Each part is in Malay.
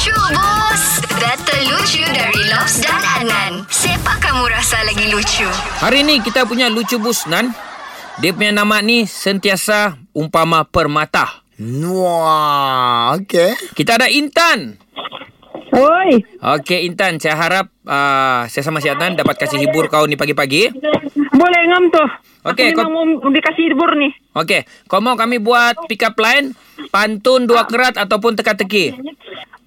Lucu bos Data lucu dari Lobs dan Adnan Siapa kamu rasa lagi lucu? Hari ni kita punya lucu busnan. Dia punya nama ni sentiasa umpama permata. Wah, okey. Kita ada Intan. Oi, Okey Intan, saya harap uh, saya sama si Adnan dapat kasih hibur kau ni pagi-pagi. boleh ngam tu. Okey, Aku kau- mau dikasih hibur ni. Okey, kau mau kami buat pick up line, pantun dua kerat ataupun teka-teki?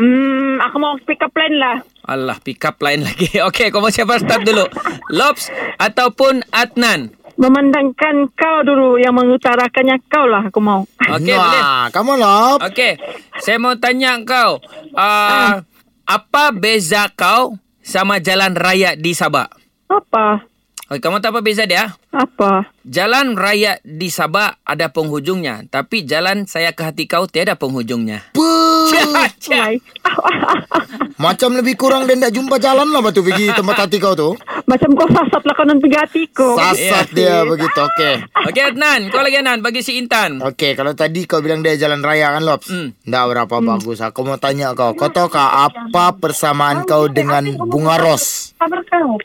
Hmm, aku mau pick up line lah. Alah, pick up line lagi. Okey, kau mau siapa start dulu? Lobs ataupun Adnan? Memandangkan kau dulu yang mengutarakannya kau lah aku mau. Okey, boleh. Wah, kamu lop. Okey, saya mau tanya kau. Uh, apa beza kau sama jalan raya di Sabah? Apa? Okey, kamu tahu apa beza dia? Apa? Jalan raya di Sabah ada penghujungnya, tapi jalan saya ke hati kau tiada penghujungnya. Puh. Mai. Macam lebih kurang dan tak jumpa jalan lah batu pergi tempat hati kau tu. Macam kau sasat lah kanan pergi hatiku. Sasat dia begitu. Okey. Okey Adnan, kau lagi Adnan bagi si Intan. Okey, kalau tadi kau bilang dia jalan raya kan, Lops? Hmm. Tak berapa bagus. Aku mau tanya kau. Kau tahu kah apa persamaan kau dengan bunga ros?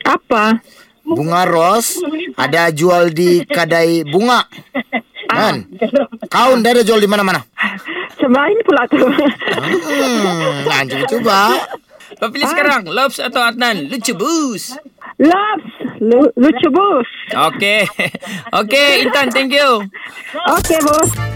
Apa? Bunga ros ada jual di kedai bunga. Kan? Kau ndak ada jual di mana-mana. Sebab ini pula tu. Hmm, nah, coba. Kau pilih sekarang, Lobs atau Adnan? Lucu bus. Loves. Lu, lucu bos. Okey. Okey, Intan, thank you. Okey bos.